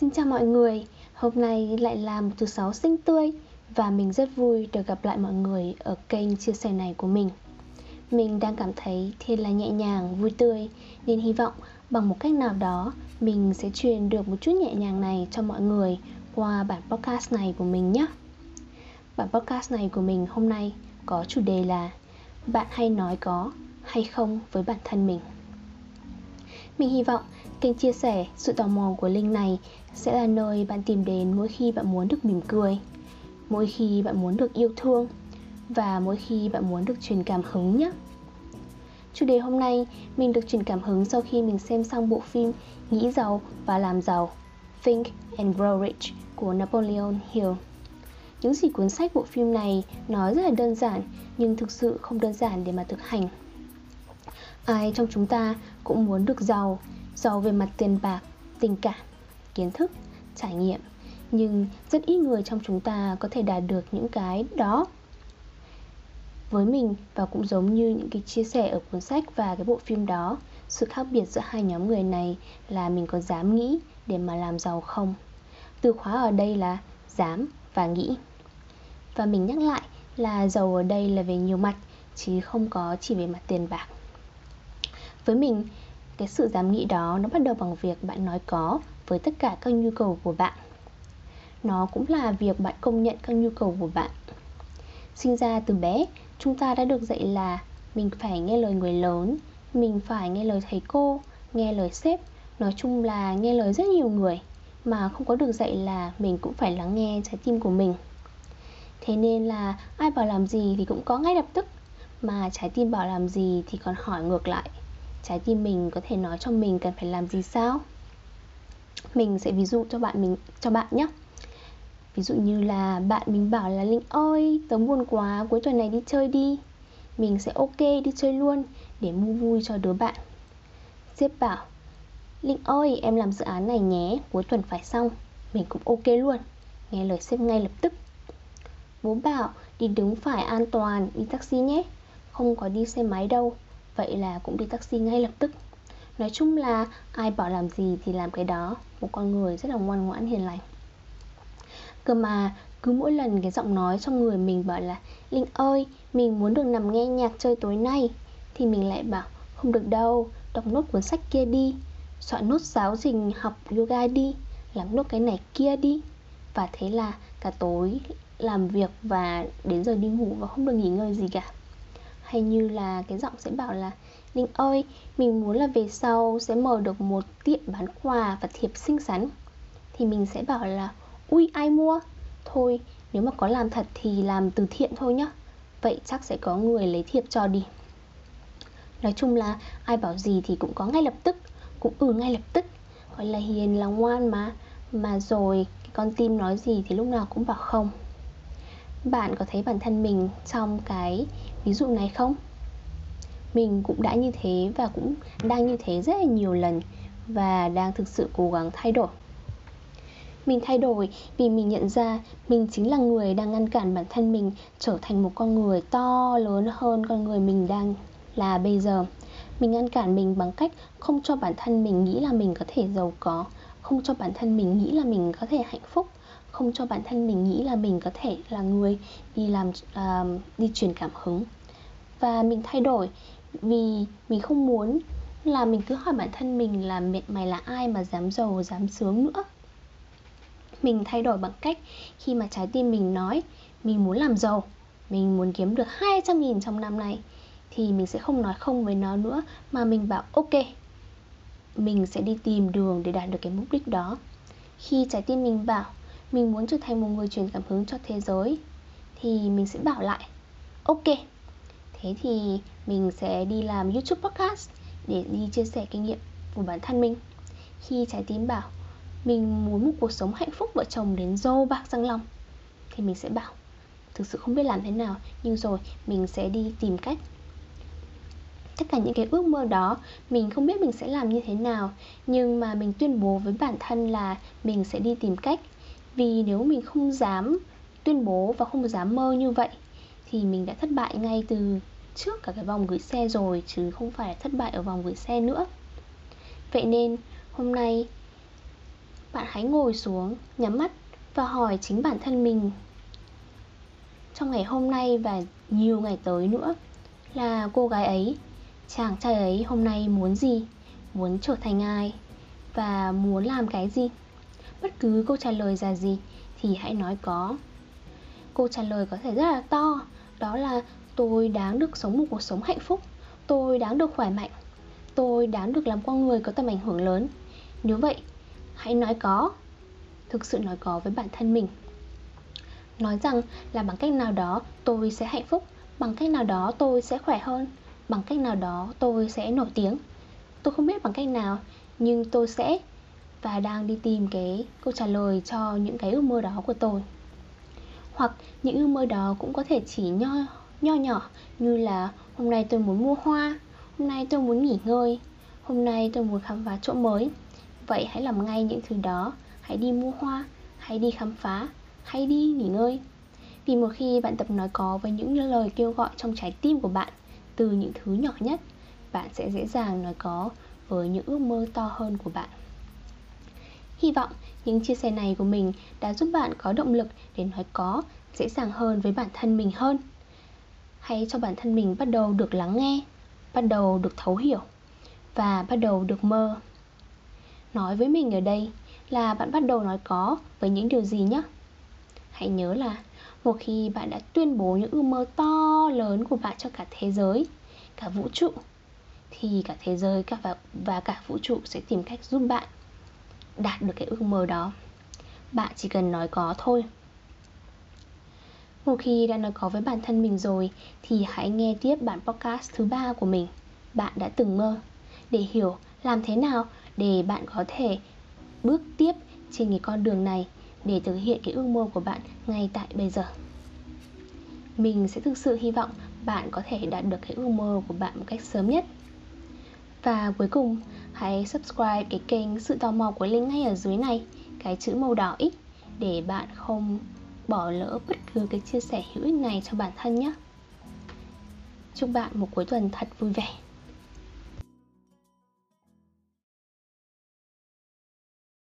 Xin chào mọi người, hôm nay lại là một thứ sáu xinh tươi và mình rất vui được gặp lại mọi người ở kênh chia sẻ này của mình. Mình đang cảm thấy thiệt là nhẹ nhàng, vui tươi nên hy vọng bằng một cách nào đó mình sẽ truyền được một chút nhẹ nhàng này cho mọi người qua bản podcast này của mình nhé. Bản podcast này của mình hôm nay có chủ đề là Bạn hay nói có hay không với bản thân mình. Mình hy vọng kênh chia sẻ sự tò mò của Linh này sẽ là nơi bạn tìm đến mỗi khi bạn muốn được mỉm cười, mỗi khi bạn muốn được yêu thương và mỗi khi bạn muốn được truyền cảm hứng nhé. Chủ đề hôm nay mình được truyền cảm hứng sau khi mình xem xong bộ phim Nghĩ giàu và làm giàu Think and Grow Rich của Napoleon Hill. Những gì cuốn sách bộ phim này nói rất là đơn giản nhưng thực sự không đơn giản để mà thực hành. Ai trong chúng ta cũng muốn được giàu, giàu về mặt tiền bạc, tình cảm, kiến thức, trải nghiệm Nhưng rất ít người trong chúng ta có thể đạt được những cái đó. Với mình và cũng giống như những cái chia sẻ ở cuốn sách và cái bộ phim đó Sự khác biệt giữa hai nhóm người này là mình có dám nghĩ để mà làm giàu không? Từ khóa ở đây là dám và nghĩ. Và mình nhắc lại là giàu ở đây là về nhiều mặt Chứ không có chỉ về mặt tiền bạc. Với mình, cái sự dám nghĩ đó nó bắt đầu bằng việc bạn nói có với tất cả các nhu cầu của bạn. Nó cũng là việc bạn công nhận các nhu cầu của bạn. Sinh ra từ bé, chúng ta đã được dạy là mình phải nghe lời người lớn Mình phải nghe lời thầy cô, nghe lời sếp Nói chung là nghe lời rất nhiều người Mà không có được dạy là mình cũng phải lắng nghe trái tim của mình. Thế nên là ai bảo làm gì thì cũng có ngay lập tức Mà trái tim bảo làm gì thì còn hỏi ngược lại trái tim mình có thể nói cho mình cần phải làm gì sao? Mình sẽ ví dụ cho bạn mình, cho bạn nhé. Ví dụ như là bạn mình bảo là linh ơi, tớ buồn quá, cuối tuần này đi chơi đi. Mình sẽ ok đi chơi luôn để mua vui cho đứa bạn. Sếp bảo, linh ơi, em làm dự án này nhé, cuối tuần phải xong. Mình cũng ok luôn. Nghe lời sếp ngay lập tức. Bố bảo, đi đứng phải an toàn, đi taxi nhé. Không có đi xe máy đâu. Vậy là cũng đi taxi ngay lập tức. Nói chung là ai bảo làm gì thì làm cái đó Một con người rất là ngoan ngoãn hiền lành. Cơ mà cứ mỗi lần cái giọng nói trong người mình bảo là Linh ơi, mình muốn được nằm nghe nhạc chơi tối nay Thì mình lại bảo không được đâu, đọc nốt cuốn sách kia đi Soạn nốt giáo trình học yoga đi Làm nốt cái này kia đi. Và thế là cả tối làm việc và đến giờ đi ngủ và không được nghỉ ngơi gì cả hay như là cái giọng sẽ bảo là Linh ơi, mình muốn là về sau sẽ mở được một tiệm bán quà và thiệp xinh xắn. Thì mình sẽ bảo là Ui ai mua? Thôi, nếu mà có làm thật thì làm từ thiện thôi nhá. Vậy chắc sẽ có người lấy thiệp cho đi. Nói chung là ai bảo gì thì cũng có ngay lập tức Cũng ừ ngay lập tức. Gọi là hiền là ngoan mà Mà rồi cái con tim nói gì thì lúc nào cũng bảo không bạn có thấy bản thân mình trong cái ví dụ này không? Mình cũng đã như thế và cũng đang như thế rất là nhiều lần Và đang thực sự cố gắng thay đổi. Mình thay đổi vì mình nhận ra mình chính là người đang ngăn cản bản thân mình trở thành một con người to lớn hơn con người mình đang là bây giờ. Mình ngăn cản mình bằng cách không cho bản thân mình nghĩ là mình có thể giàu có, Không cho bản thân mình nghĩ là mình có thể hạnh phúc không cho bản thân mình nghĩ là mình có thể là người đi làm uh, đi truyền cảm hứng. Và mình thay đổi vì mình không muốn là mình cứ hỏi bản thân mình là mày là ai mà dám giàu dám sướng nữa? Mình thay đổi bằng cách khi mà trái tim mình nói mình muốn làm giàu mình muốn kiếm được 200 nghìn trong năm này thì mình sẽ không nói không với nó nữa mà mình bảo ok mình sẽ đi tìm đường để đạt được cái mục đích đó. Khi trái tim mình bảo mình muốn trở thành một người truyền cảm hứng cho thế giới. Thì mình sẽ bảo lại. Ok. Thế thì mình sẽ đi làm youtube podcast để đi chia sẻ kinh nghiệm của bản thân mình. Khi trái tim bảo, mình muốn một cuộc sống hạnh phúc vợ chồng đến dâu bạc răng long. Thì mình sẽ bảo, thực sự không biết làm thế nào, nhưng rồi mình sẽ đi tìm cách. Tất cả những cái ước mơ đó, mình không biết mình sẽ làm như thế nào, nhưng mà mình tuyên bố với bản thân là mình sẽ đi tìm cách vì nếu mình không dám tuyên bố và không dám mơ như vậy Thì mình đã thất bại ngay từ trước cả cái vòng gửi xe rồi Chứ không phải thất bại ở vòng gửi xe nữa. Vậy nên hôm nay bạn hãy ngồi xuống, nhắm mắt và hỏi chính bản thân mình trong ngày hôm nay và nhiều ngày tới nữa là cô gái ấy, chàng trai ấy hôm nay muốn gì, muốn trở thành ai? Và muốn làm cái gì. Bất cứ câu trả lời là gì thì hãy nói có. Câu trả lời có thể rất là to, đó là tôi đáng được sống một cuộc sống hạnh phúc, tôi đáng được khỏe mạnh, tôi đáng được làm con người có tầm ảnh hưởng lớn. Nếu vậy, hãy nói có, thực sự nói có với bản thân mình. Nói rằng là bằng cách nào đó tôi sẽ hạnh phúc bằng cách nào đó tôi sẽ khỏe hơn bằng cách nào đó tôi sẽ nổi tiếng. Tôi không biết bằng cách nào nhưng tôi sẽ và đang đi tìm cái câu trả lời cho những cái ước mơ đó của tôi. Hoặc những ước mơ đó cũng có thể chỉ nho nho nhỏ như là, hôm nay tôi muốn mua hoa, hôm nay tôi muốn nghỉ ngơi, hôm nay tôi muốn khám phá chỗ mới. Vậy hãy làm ngay những thứ đó, hãy đi mua hoa, hãy đi khám phá, hãy đi nghỉ ngơi. Vì một khi bạn tập nói có với những lời kêu gọi trong trái tim của bạn từ những thứ nhỏ nhất, bạn sẽ dễ dàng nói có với những ước mơ to hơn của bạn hy vọng những chia sẻ này của mình đã giúp bạn có động lực để nói có dễ dàng hơn với bản thân mình hơn. Hãy cho bản thân mình bắt đầu được lắng nghe bắt đầu được thấu hiểu và bắt đầu được mơ. Nói với mình ở đây là bạn bắt đầu nói có với những điều gì nhé hãy nhớ là một khi bạn đã tuyên bố những ước mơ to lớn của bạn cho cả thế giới cả vũ trụ thì cả thế giới cả và, và cả vũ trụ sẽ tìm cách giúp bạn đạt được cái ước mơ đó. Bạn chỉ cần nói có thôi. Một khi đã nói có với bản thân mình rồi, thì hãy nghe tiếp bản podcast thứ ba của mình. Bạn đã từng mơ. Để hiểu làm thế nào để bạn có thể bước tiếp trên cái con đường này để thực hiện cái ước mơ của bạn ngay tại bây giờ. Mình sẽ thực sự hy vọng bạn có thể đạt được cái ước mơ của bạn một cách sớm nhất. Và cuối cùng hãy subscribe cái kênh sự tò mò của linh ngay ở dưới này, cái chữ màu đỏ x, để bạn không bỏ lỡ bất cứ cái chia sẻ hữu ích này cho bản thân nhé. Chúc bạn một cuối tuần thật vui vẻ.